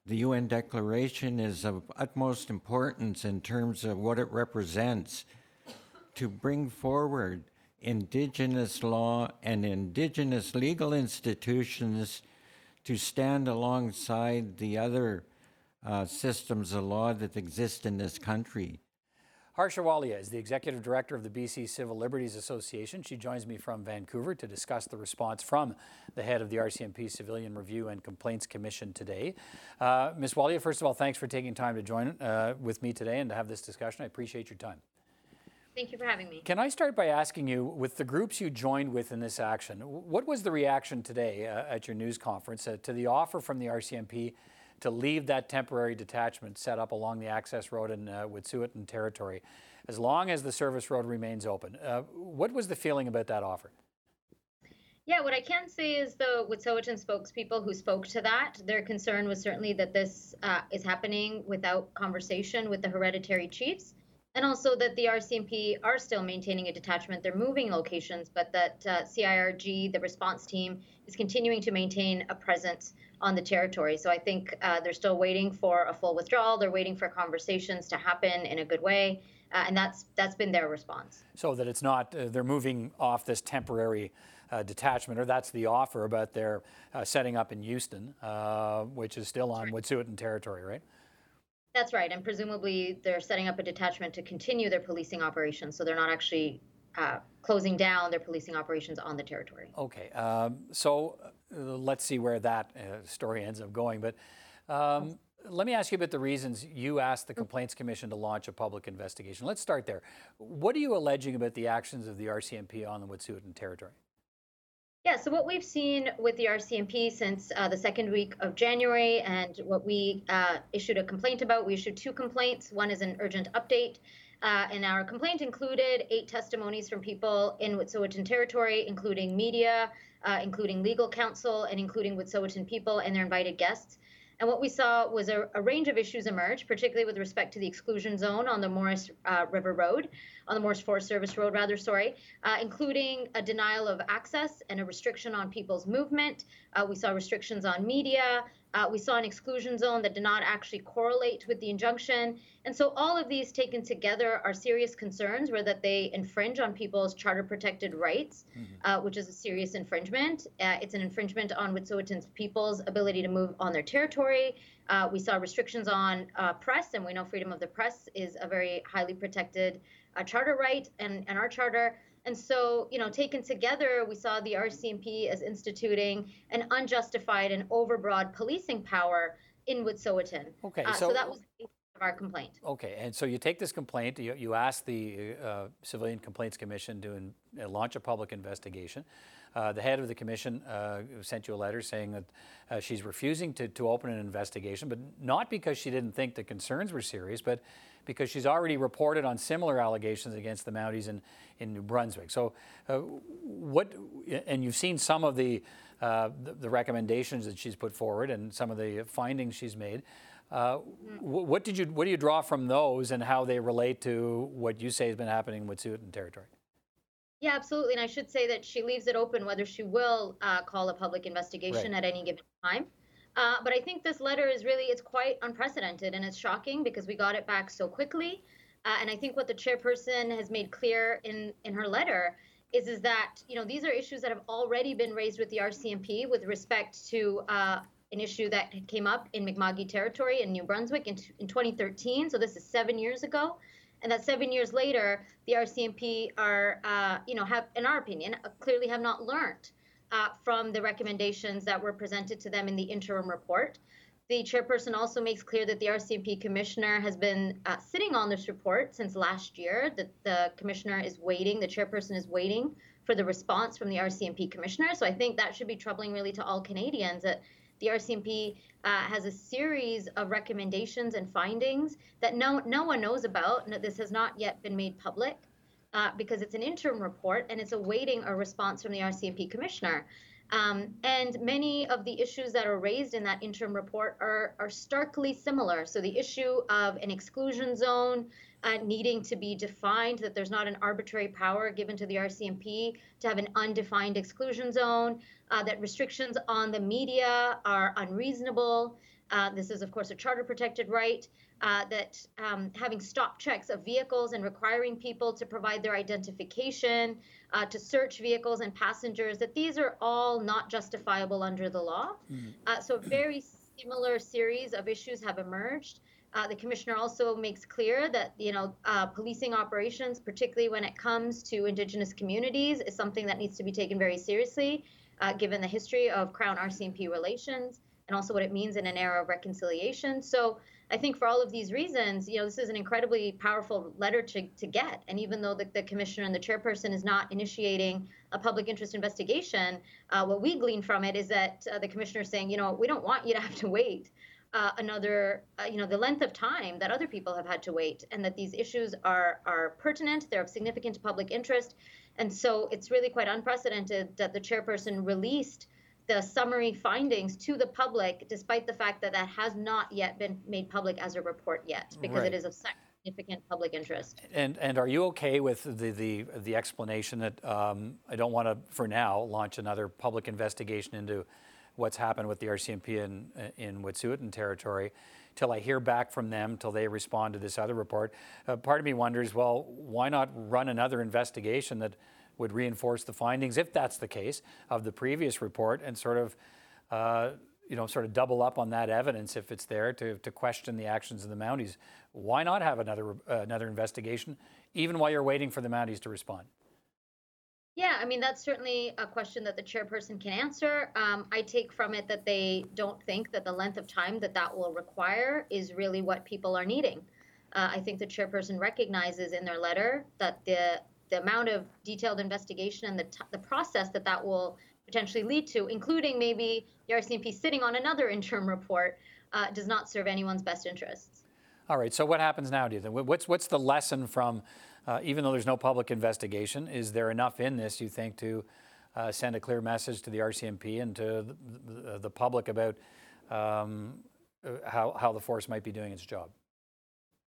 the UN Declaration is of utmost importance in terms of what it represents to bring forward indigenous law and indigenous legal institutions to stand alongside the other uh, systems of law that exist in this country. Harsha Walia is the Executive Director of the BC Civil Liberties Association. She joins me from Vancouver to discuss the response from the head of the RCMP Civilian Review and Complaints Commission today. Uh, Ms. Walia, first of all, thanks for taking time to join uh, with me today and to have this discussion. I appreciate your time. Thank you for having me. Can I start by asking you, with the groups you joined with in this action, what was the reaction today uh, at your news conference uh, to the offer from the RCMP to leave that temporary detachment set up along the access road in uh, Wet'suwet'en territory, as long as the service road remains open. Uh, what was the feeling about that offer? Yeah, what I can say is the Wet'suwet'en spokespeople who spoke to that, their concern was certainly that this uh, is happening without conversation with the hereditary chiefs, and also that the RCMP are still maintaining a detachment. They're moving locations, but that uh, CIRG, the response team, is continuing to maintain a presence on the territory. So I think uh, they're still waiting for a full withdrawal. They're waiting for conversations to happen in a good way, uh, and that's that's been their response. So that it's not uh, they're moving off this temporary. Uh, detachment, or that's the offer, but they're uh, setting up in Houston, uh, which is still on Wet'suwet'en territory, right? That's right, and presumably they're setting up a detachment to continue their policing operations, so they're not actually uh, closing down their policing operations on the territory. Okay, um, so uh, let's see where that uh, story ends up going. But um, let me ask you about the reasons you asked the Complaints Commission to launch a public investigation. Let's start there. What are you alleging about the actions of the RCMP on the Wet'suwet'en territory? Yeah, so what we've seen with the RCMP since uh, the second week of January and what we uh, issued a complaint about, we issued two complaints. One is an urgent update. Uh, and our complaint included eight testimonies from people in Wet'suwet'en territory, including media, uh, including legal counsel, and including Wet'suwet'en people and their invited guests. And what we saw was a, a, range of issues emerge, particularly with respect to the exclusion zone on the Morris uh, River Road, on the Morris Forest Service Road, rather, sorry, uh, including a denial of access and a restriction on people's movement. Uh, we saw restrictions on media, Uh, we saw an exclusion zone that did not actually correlate with the injunction. And so all of these taken together are serious concerns where that they infringe on people's charter protected rights, mm-hmm. uh, which is a serious infringement. Uh, it's an infringement on Wet'suwet'en's people's ability to move on their territory. Uh, we saw restrictions on uh, press, and we know freedom of the press is a very highly protected uh, charter right and, and our charter. And so, you know, taken together, we saw the RCMP as instituting an unjustified and overbroad policing power in Wet'suwet'en. Okay, uh, so, so, that was our complaint. Okay, and so you take this complaint, you, you ask the uh, Civilian Complaints Commission to in, uh, launch a public investigation. Uh, the head of the commission uh, sent you a letter saying that uh, she's refusing to, to open an investigation, but not because she didn't think the concerns were serious, but because she's already reported on similar allegations against the Mounties in, in New Brunswick. So, uh, what, and you've seen some of the, uh, the, the, recommendations that she's put forward and some of the findings she's made. Uh, what did you what do you draw from those and how they relate to what you say has been happening with Wet'suwet'en territory? Yeah, absolutely. And I should say that she leaves it open whether she will uh, call a public investigation right. at any given time. Uh, but I think this letter is really, it's quite unprecedented and it's shocking because we got it back so quickly. Uh, and I think what the chairperson has made clear in, in her letter is, is that, you know, these are issues that have already been raised with the RCMP with respect to uh, an issue that came up in Mi'kma'ki territory in New Brunswick in, in 2013. So this is seven years ago. And that seven years later, the RCMP are, uh, you know, have, in our opinion, clearly have not learned uh, from the recommendations that were presented to them in the interim report. The chairperson also makes clear that the RCMP commissioner has been uh, sitting on this report since last year, that the commissioner is waiting, the chairperson is waiting for the response from the RCMP commissioner. So I think that should be troubling really to all Canadians that the RCMP uh, has a series of recommendations and findings that no, no one knows about, and that this has not yet been made public uh, because it's an interim report and it's awaiting a response from the RCMP commissioner. Um, and many of the issues that are raised in that interim report are, are starkly similar. So the issue of an exclusion zone uh, needing to be defined, that there's not an arbitrary power given to the RCMP to have an undefined exclusion zone, uh, that restrictions on the media are unreasonable. Uh, this is, of course, a charter protected right uh, that um, having stop checks of vehicles and requiring people to provide their identification, uh, to search vehicles and passengers, that these are all not justifiable under the law. Mm. Uh, so, very similar series of issues have emerged. Uh, the commissioner also makes clear that you know uh, policing operations, particularly when it comes to Indigenous communities, is something that needs to be taken very seriously, uh, given the history of Crown RCMP relations and also what it means in an era of reconciliation. So I think for all of these reasons, you know, this is an incredibly powerful letter to, to get. And even though the, the commissioner and the chairperson is not initiating a public interest investigation, uh, what we glean from it is that uh, the commissioner is saying, you know, we don't want you to have to wait uh, another, uh, you know, the length of time that other people have had to wait, and that these issues are are pertinent, they're of significant public interest, and so it's really quite unprecedented that the chairperson released the summary findings to the public, despite the fact that that has not yet been made public as a report yet, because right. it is of significant public interest. And and are you okay with the the, the explanation that um, I don't want to, for now, launch another public investigation into what's happened with the RCMP in in Wet'suwet'en territory? Till I hear back from them, till they respond to this other report. Uh, part of me wonders, well, why not run another investigation that would reinforce the findings, if that's the case, of the previous report and sort of, uh, you know, sort of double up on that evidence if it's there to, to question the actions of the Mounties. Why not have another, uh, another investigation, even while you're waiting for the Mounties to respond? Yeah, I mean, that's certainly a question that the chairperson can answer. Um, I take from it that they don't think that the length of time that that will require is really what people are needing. Uh, I think the chairperson recognizes in their letter that the the amount of detailed investigation and the, t- the process that that will potentially lead to, including maybe the RCMP sitting on another interim report, uh, does not serve anyone's best interests. All right. So what happens now? Do you think? What's what's the lesson from? Uh, even though there's no public investigation, is there enough in this you think to uh, send a clear message to the RCMP and to the, the, the public about um, uh, how how the force might be doing its job?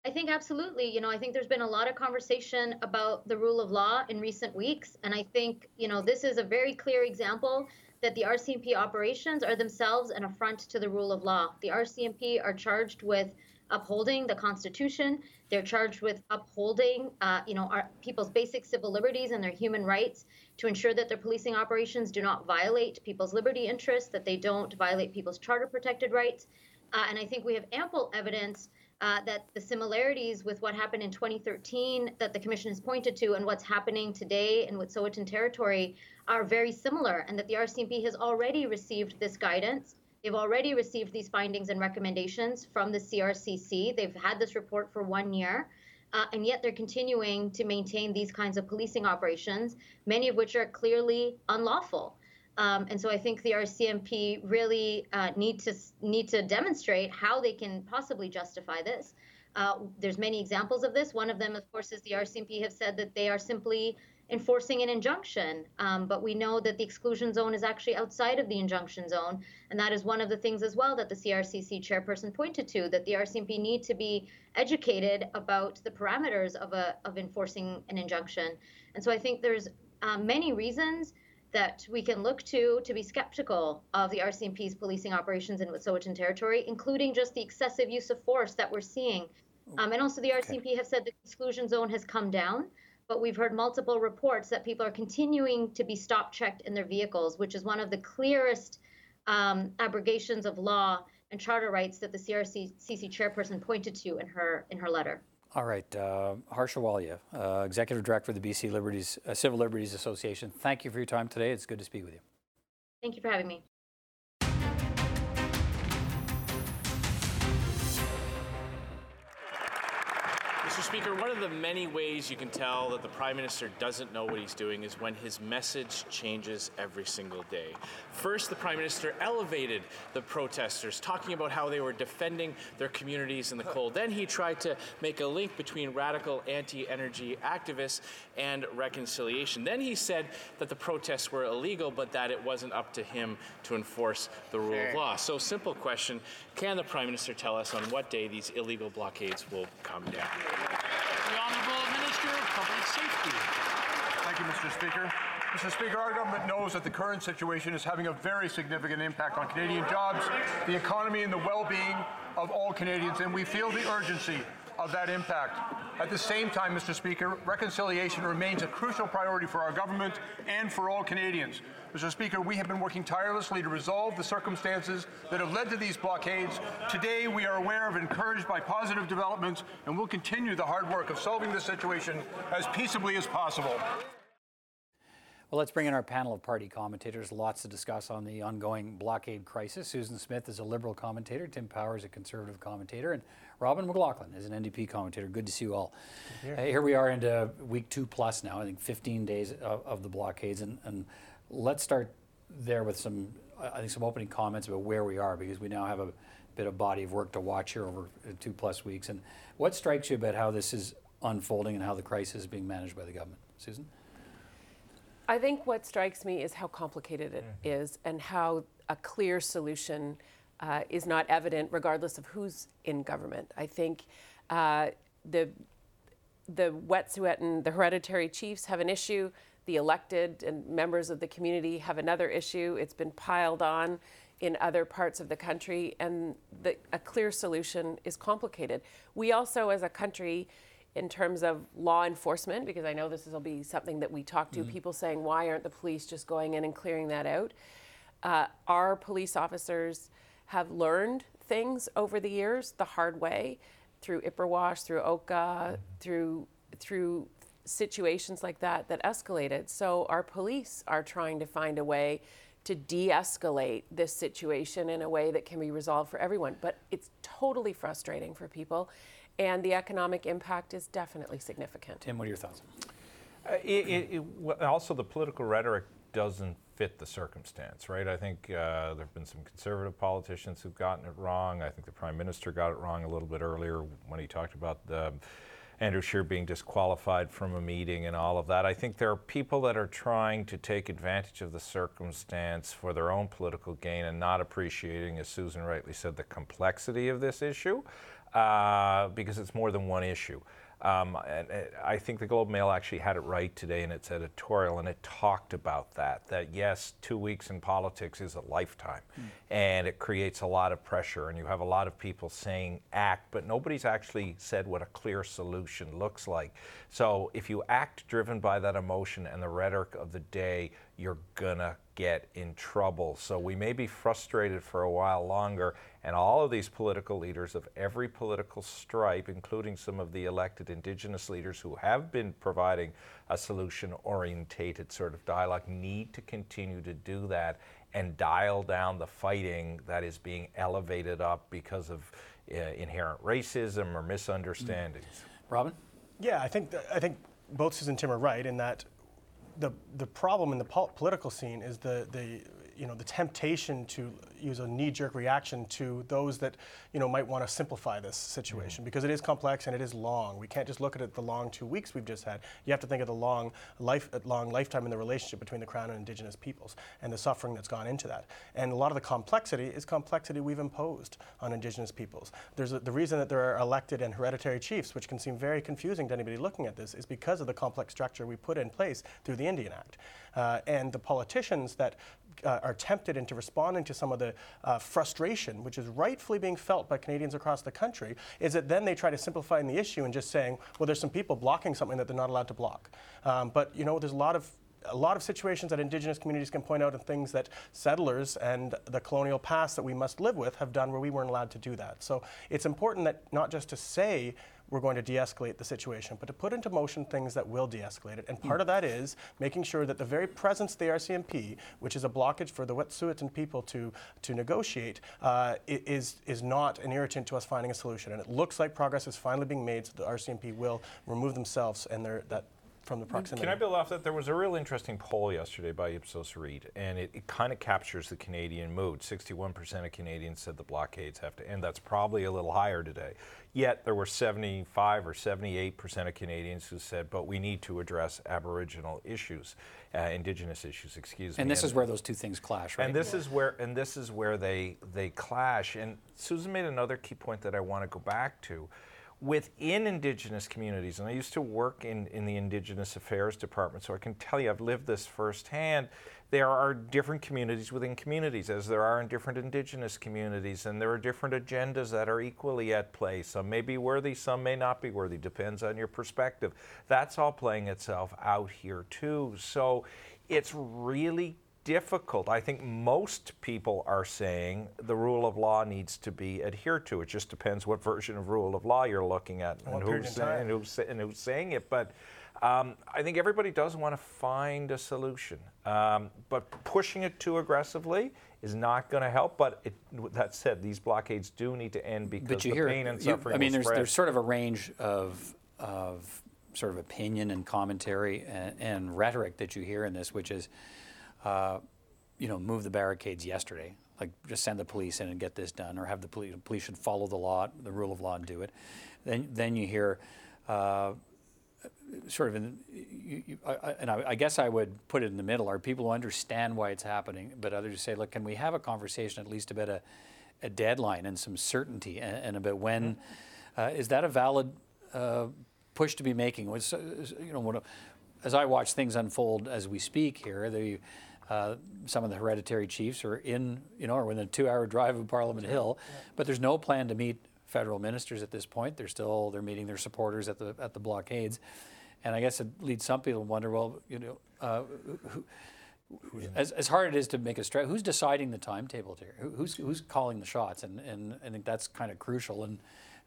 I think absolutely. You know, I think there's been a lot of conversation about the rule of law in recent weeks. And I think, you know, this is a very clear example that the RCMP operations are themselves an affront to the rule of law. The RCMP are charged with upholding the Constitution. They're charged with upholding, uh, you know, our people's basic civil liberties and their human rights to ensure that their policing operations do not violate people's liberty interests, that they don't violate people's charter protected rights. Uh, and I think we have ample evidence uh, that the similarities with what happened in 2013 that the commission has pointed to and what's happening today in Wet'suwet'en territory are very similar, and that the RCMP has already received this guidance. They've already received these findings and recommendations from the CRCC. They've had this report for one year. Uh, and yet they're continuing to maintain these kinds of policing operations, many of which are clearly unlawful. Um, and so I think the RCMP really uh, need to need to demonstrate how they can possibly justify this. Uh, there's many examples of this. One of them, of course, is the RCMP have said that they are simply enforcing an injunction. Um, but we know that the exclusion zone is actually outside of the injunction zone. And that is one of the things as well that the CRCC chairperson pointed to, that the RCMP need to be educated about the parameters of, a, of enforcing an injunction. And so I think there's uh, many reasons that we can look to to be skeptical of the RCMP's policing operations in Wet'suwet'en territory, including just the excessive use of force that we're seeing. Um, and also the RCMP okay. have said the exclusion zone has come down but we've heard multiple reports that people are continuing to be stop checked in their vehicles, which is one of the clearest um, abrogations of law and charter rights that the CRCC chairperson pointed to in her in her letter. All right, uh, Harsha Walia, uh, Executive Director of the BC Liberties uh, Civil Liberties Association. Thank you for your time today. It's good to speak with you. Thank you for having me. Speaker, one of the many ways you can tell that the Prime Minister doesn't know what he's doing is when his message changes every single day. First, the Prime Minister elevated the protesters, talking about how they were defending their communities in the cold. Then he tried to make a link between radical anti energy activists and reconciliation. Then he said that the protests were illegal, but that it wasn't up to him to enforce the rule of law. So, simple question can the Prime Minister tell us on what day these illegal blockades will come down? The Honourable Minister of Public Safety. Thank you, Mr. Speaker. Mr. Speaker, our government knows that the current situation is having a very significant impact on Canadian jobs, the economy, and the well-being of all Canadians, and we feel the urgency of that impact. At the same time, Mr. Speaker, reconciliation remains a crucial priority for our government and for all Canadians. Mr. Speaker, we have been working tirelessly to resolve the circumstances that have led to these blockades. Today, we are aware of and encouraged by positive developments, and will continue the hard work of solving this situation as peaceably as possible. Well, let's bring in our panel of party commentators. Lots to discuss on the ongoing blockade crisis. Susan Smith is a Liberal commentator, Tim Power is a Conservative commentator, and Robin MacLachlan is an NDP commentator. Good to see you all. Here. Uh, here we are into week two plus now, I think 15 days of, of the blockades. And, and, let's start there with some, I think, some opening comments about where we are because we now have a bit of body of work to watch here over two plus weeks. And what strikes you about how this is unfolding and how the crisis is being managed by the government? Susan? I think what strikes me is how complicated it mm-hmm. is and how a clear solution uh, is not evident regardless of who's in government. I think uh, the the Wet'suwet'en, the hereditary chiefs have an issue. The elected and members of the community have another issue. It's been piled on in other parts of the country, and the, a clear solution is complicated. We also, as a country, in terms of law enforcement, because I know this will be something that we talk to mm-hmm. people saying, why aren't the police just going in and clearing that out? Uh, our police officers have learned things over the years the hard way through Ipperwash, through Oka, through through situations like that that escalated. So our police are trying to find a way to de-escalate this situation in a way that can be resolved for everyone. But it's totally frustrating for people and the economic impact is definitely significant. Tim, what are your thoughts? Uh, it, it, it, also, the political rhetoric doesn't fit the circumstance, right? I think uh, there have been some conservative politicians who've gotten it wrong. I think the prime minister got it wrong a little bit earlier when he talked about the, Andrew Scheer being disqualified from a meeting and all of that. I think there are people that are trying to take advantage of the circumstance for their own political gain and not appreciating, as Susan rightly said, the complexity of this issue uh, because it's more than one issue. Um, and, and I think the Globe Mail actually had it right today in its editorial, and it talked about that. That yes, two weeks in politics is a lifetime, Mm. and it creates a lot of pressure, and you have a lot of people saying act, but nobody's actually said what a clear solution looks like. So if you act driven by that emotion and the rhetoric of the day, you're gonna get in trouble. So we may be frustrated for a while longer, and all of these political leaders of every political stripe, including some of the elected Indigenous leaders who have been providing a solution orientated sort of dialogue, need to continue to do that and dial down the fighting that is being elevated up because of uh, inherent racism or misunderstandings. Robin? Yeah, I think th- I think both Susan and Tim are right in that the the problem in the pol- political scene is the the you know the temptation to use a knee-jerk reaction to those that you know might want to simplify this situation because it is complex and it is long. We can't just look at it the long two weeks we've just had. You have to think of the long life long lifetime in the relationship between the crown and indigenous peoples and the suffering that's gone into that. And a lot of the complexity is complexity we've imposed on indigenous peoples. There's a, the reason that there are elected and hereditary chiefs, which can seem very confusing to anybody looking at this, is because of the complex structure we put in place through the Indian Act. Uh, and the politicians that uh, are tempted into responding to some of the uh, frustration, which is rightfully being felt by Canadians across the country, is that then they try to simplify the issue and just saying, well, there's some people blocking something that they're not allowed to block. Um, but you know, there's a lot of a lot of situations that Indigenous communities can point out and things that settlers and the colonial past that we must live with have done where we weren't allowed to do that. So it's important that not just to say we're going to de-escalate the situation, but to put into motion things that will de-escalate it. And part of that is making sure that the very presence of the RCMP, which is a blockage for the Wet'suwet'en people to to negotiate, uh, is is not an irritant to us finding a solution. And it looks like progress is finally being made, so the RCMP will remove themselves and their that from the proximity. Can I build off that? There was a real interesting poll yesterday by Ipsos Reid, and it, it kind of captures the Canadian mood. 61% of Canadians said the blockades have to end. That's probably a little higher today. Yet there were 75 or 78% of Canadians who said, but we need to address Aboriginal issues, uh, Indigenous issues, excuse me. And this is where those two things clash, right? And this is where and this is where they they clash. And Susan made another key point that I want to go back to. Within Indigenous communities, and I used to work in, in the Indigenous Affairs Department, so I can tell you I've lived this firsthand. There are different communities within communities, as there are in different Indigenous communities, and there are different agendas that are equally at play. Some may be worthy, some may not be worthy, depends on your perspective. That's all playing itself out here, too. So it's really difficult. I think most people are saying the rule of law needs to be adhered to. It just depends what version of rule of law you're looking at And what and period who's, in and, who's, and who's saying it. But um, I think everybody does want to find a solution. Um, but pushing it too aggressively is not going to help. But it, that said, these blockades do need to end because the hear, pain and you- suffering I mean, there's there's sort of a range of of sort of opinion and commentary and, and rhetoric that you hear in this, which is, uh, you know, move the barricades yesterday, like just send the police in and get this done, or have the police police should follow the law, the rule of law, and do it. Then then you hear. Uh, sort of in, you, you, I, and I, I guess I would put it in the middle. Are people who understand why it's happening, but others say, look, can we have a conversation at least about a, a deadline and some certainty and, and about when? Uh, is that a valid uh, push to be making? Was you know, as I watch things unfold as we speak here, the uh, some of the hereditary chiefs are in, you know, are within a two-hour drive of Parliament Hill, but there's no plan to meet federal ministers at this point. They're still they're meeting their supporters at the at the blockades, and I guess it leads some people to wonder, well, you know, uh, who, as, as hard it is to make a strike, who's deciding the timetable here? Who, who's who's calling the shots? And and I think that's kind of crucial. And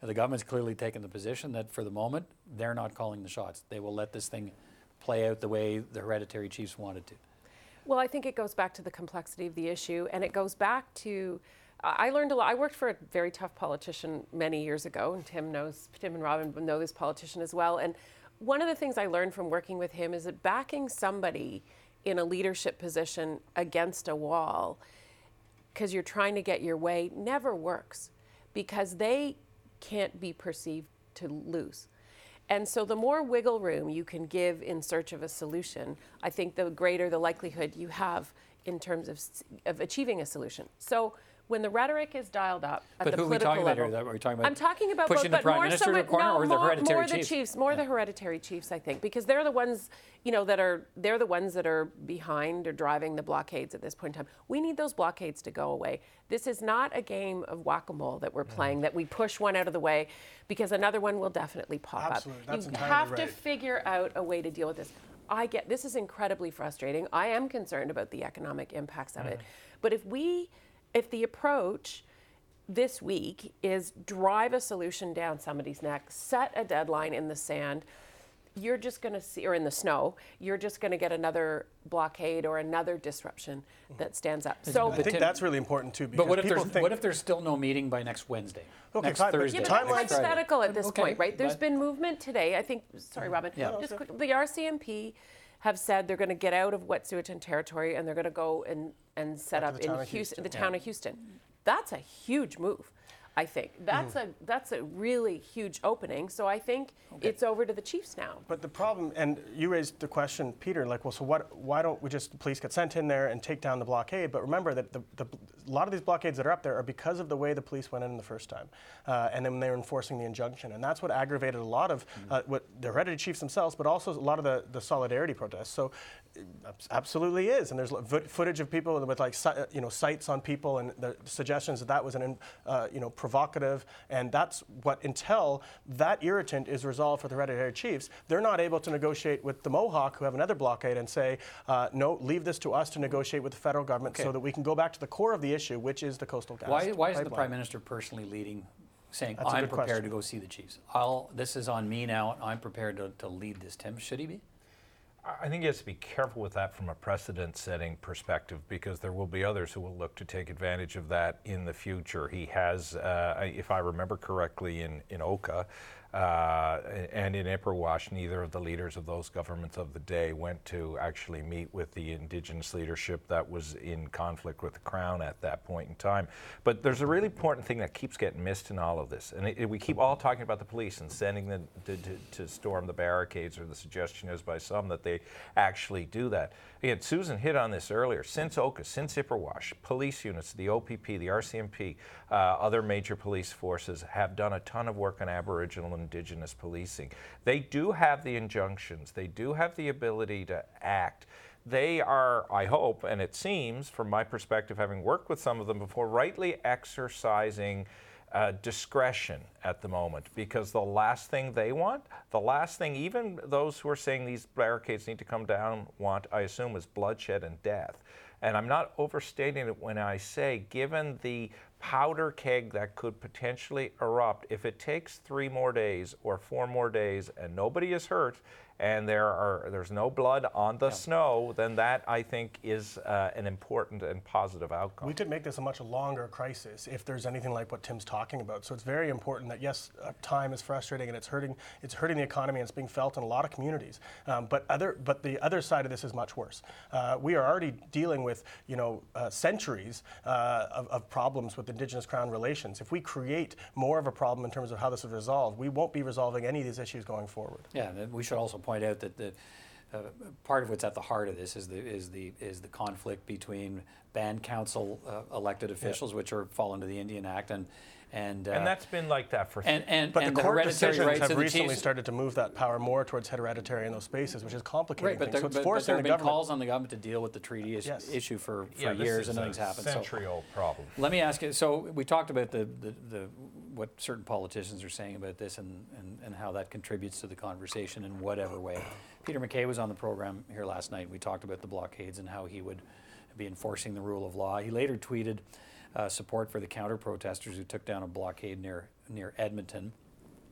the government's clearly taken the position that for the moment they're not calling the shots. They will let this thing play out the way the hereditary chiefs wanted to. Well, I think it goes back to the complexity of the issue, and it goes back to. I learned a lot. I worked for a very tough politician many years ago, and Tim knows. Tim and Robin know this politician as well. And one of the things I learned from working with him is that backing somebody in a leadership position against a wall, because you're trying to get your way, never works, because they can't be perceived to lose. And so, the more wiggle room you can give in search of a solution, I think the greater the likelihood you have in terms of, of achieving a solution. So, when the rhetoric is dialed up at But the who are we political about level. here? Are we talking about I'm talking about pushing both, the Prime more Minister so to a with- corner no, or the more, hereditary more the chiefs? chiefs, more the hereditary chiefs, I think, because they're the ones, you know, that are they're the ones that are behind or driving the blockades at this point in time. We need those blockades to go away. This is not a game of whack-a-mole that we're playing that we push one out of the way because another one will definitely pop Absolutely, up. that's you have to figure out a way to deal with this. I get this is incredibly frustrating. I am concerned about the economic impacts of it. Mm-hmm. But if we if the approach this week is drive a solution down somebody's neck, set a deadline in the sand, you're just going to see, or in the snow, you're just going to get another blockade or another disruption that stands up. So I think that's really important too. But what if there's think, what if there's still no meeting by next Wednesday? Okay, next fine, Thursday. Yeah, the but timeline- that's hypothetical at this Okay, point, right? There's but- been movement today. I think. Sorry, mm-hmm. Robin. Yeah. Just quick, the RCMP have said they're going to get out of Wet'suwet'en territory and they're going to go and and set Back up to the town in Houston, Houston. the Yeah. town of Houston. That's a huge move. I think that's Mm-hmm. a that's a really huge opening. So I think it's over to the Chiefs now. But the problem, and you raised the question, Peter, like, well, so what? Why don't we just the police get sent in there and take down the blockade? But remember that the, the a lot of these blockades that are up there are because of the way the police went in the first time, uh, and then they were enforcing the injunction, and that's what aggravated a lot of uh, what the hereditary chiefs themselves, but also a lot of the, the solidarity protests. So, it abs- absolutely is, and there's footage of people with like uh, you know sights on people, and the suggestions that that was an uh, you know provocative, and that's what until that irritant is resolved for the hereditary chiefs, they're not able to negotiate with the Mohawk, who have another blockade, and say, uh, no, leave this to us to negotiate with the federal government, Okay. so that we can go back to the core of the issue, which is the coastal gas. Why, why isn't the. Prime Minister personally leading, saying, That's I'm prepared question. to go see the Chiefs? I'll, this is on me now, I'm prepared to, to lead this. Tim, should he be? I think he has to be careful with that from a precedent setting perspective because there will be others who will look to take advantage of that in the future. He has, uh, if I remember correctly, in, in Oka uh, and in Ipperwash, neither of the leaders of those governments of the day went to actually meet with the indigenous leadership that was in conflict with the Crown at that point in time. But there's a really important thing that keeps getting missed in all of this. And it, it- we keep all talking about the police and sending them to, to, to storm the barricades, or the suggestion is by some that they actually do that. Again, Susan hit on this earlier. Since Oka, since Ipperwash, police units, the OPP, the RCMP, uh, other major police forces have done a ton of work on Aboriginal and Indigenous policing. They do have the injunctions, they do have the ability to act. They are, I hope, and it seems, from my perspective, having worked with some of them before, rightly exercising uh, discretion at the moment because the last thing they want, the last thing even those who are saying these barricades need to come down want, I assume, is bloodshed and death. And I'm not overstating it when I say, given the powder keg that could potentially erupt, if it takes three more days or four more days and nobody is hurt, and there are there's no blood on the snow, then that I think is uh, an important and positive outcome. We could make this a much longer crisis if there's anything like what Tim's talking about. So it's very important that yes, uh, time is frustrating and it's hurting. It's hurting the economy and it's being felt in a lot of communities. Um, but other, but the other side of this is much worse. Uh, we are already dealing with you know uh, centuries uh, of, of problems with Indigenous Crown relations. If we create more of a problem in terms of how this is resolved, we won't be resolving any of these issues going forward. Yeah, we should also point out that the, uh, part of what's at the heart of this is the, is the, is the conflict between band council uh, elected officials, which are fall under the Indian Act, and, and. uh, and that's been like that for and, and, But and the court hereditary decisions have recently chiefs. started to move that power more towards hereditary in those spaces, which is complicating Right, but there, So but, but there the have been government. calls on the government to deal with the treaty is, Yes. issue for, for Yeah, years and nothing's happened. So- Century-old problem. Let me ask you. So we talked about the, the, the what certain politicians are saying about this and, and, and how that contributes to the conversation in whatever way. Peter MacKay was on the program here last night. We talked about the blockades and how he would be enforcing the rule of law. He later tweeted uh, support for the counter protesters who took down a blockade near near Edmonton,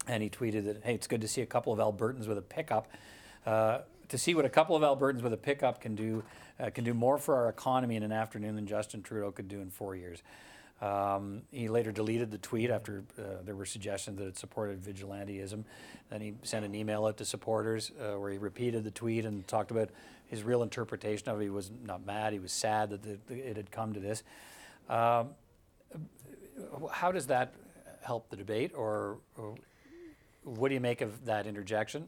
and he tweeted that hey, it's good to see a couple of Albertans with a pickup. Uh, to see what a couple of Albertans with a pickup can do uh, can do more for our economy in an afternoon than Justin Trudeau could do in four years. Um, he later deleted the tweet after uh, there were suggestions that it supported vigilantism. Then he sent an email out to supporters uh, where he repeated the tweet and talked about his real interpretation of it. He was not mad, he was sad that the, it had come to this. Um, how does that help the debate, or, or what do you make of that interjection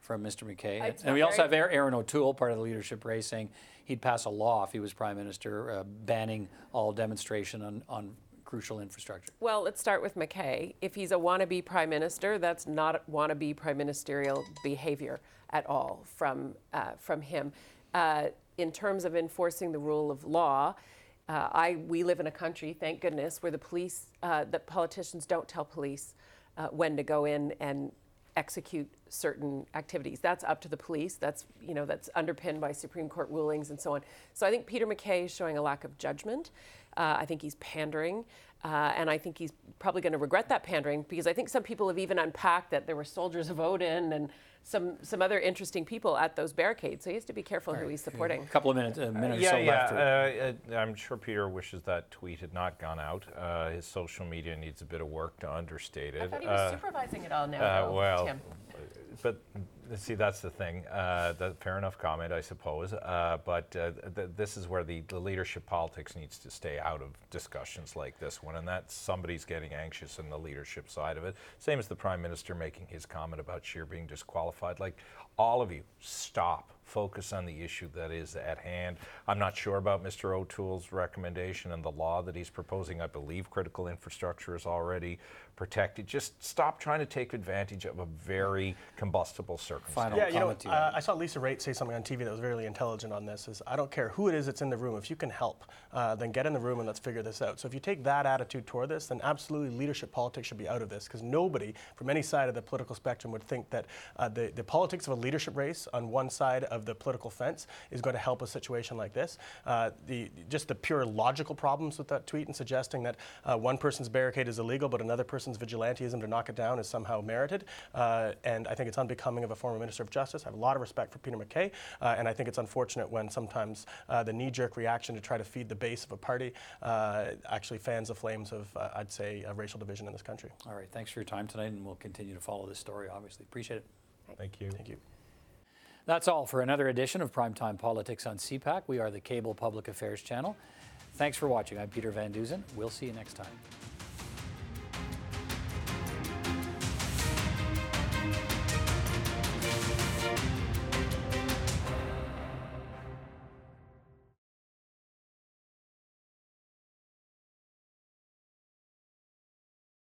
from Mr. MacKay? It's and we also have Erin O'Toole, part of the leadership race, saying he'd pass a law if he was prime minister, uh, banning all demonstration on, on crucial infrastructure? Well, let's start with MacKay. If he's a wannabe prime minister, that's not wannabe prime ministerial behavior at all from, uh, from him. Uh, in terms of enforcing the rule of law, uh, I, we live in a country, thank goodness, where the police, uh, that politicians don't tell police uh, when to go in and execute certain activities. That's up to the police. That's you know that's underpinned by Supreme Court rulings and so on. So I think Peter MacKay is showing a lack of judgment. Uh, I think he's pandering, uh, and I think he's probably going to regret that pandering because I think some people have even unpacked that there were soldiers of Odin and some some other interesting people at those barricades. So he has to be careful who he's supporting. A couple of minutes, a minute Uh, yeah, or so yeah. left. Uh, uh, I'm sure Peter wishes that tweet had not gone out. Uh, his social media needs a bit of work to understate it. I thought he was Uh, supervising it all now, uh, though, well, Tim. But see, that's the thing. Uh, that, fair enough comment, I suppose. Uh, but uh, th- this is where the, the leadership politics needs to stay out of discussions like this one, and that somebody's getting anxious in the leadership side of it. Same as the prime minister making his comment about Scheer being disqualified. Like, all of you, stop. Focus on the issue that is at hand. I'm not sure about Mr. O'Toole's recommendation and the law that he's proposing. I believe critical infrastructure is already protected. Just stop trying to take advantage of a very combustible circumstance. yeah, you know, uh, I saw Lisa Raitt say something on TV that was really intelligent on this. Is I don't care who it is that's in the room. If you can help, uh, then get in the room and let's figure this out. So if you take that attitude toward this, then absolutely leadership politics should be out of this because nobody from any side of the political spectrum would think that uh, the the politics of a leadership race on one side of the political fence is going to help a situation like this. Uh, the just the pure logical problems with that tweet and suggesting that uh, one person's barricade is illegal but another person's vigilantism to knock it down is somehow merited. Uh, and I think it's unbecoming of a former Minister of Justice. I have a lot of respect for Peter MacKay, uh, and I think it's unfortunate when sometimes uh, the knee-jerk reaction to try to feed the base of a party uh, actually fans the flames of, uh, I'd say, uh, racial division in this country. All right, thanks for your time tonight, and we'll continue to follow this story, obviously. Appreciate it. Thank you. Thank you. That's all for another edition of Primetime Politics on CPAC. We are the cable public affairs channel. Thanks for watching. I'm Peter Van Dusen. We'll see you next time.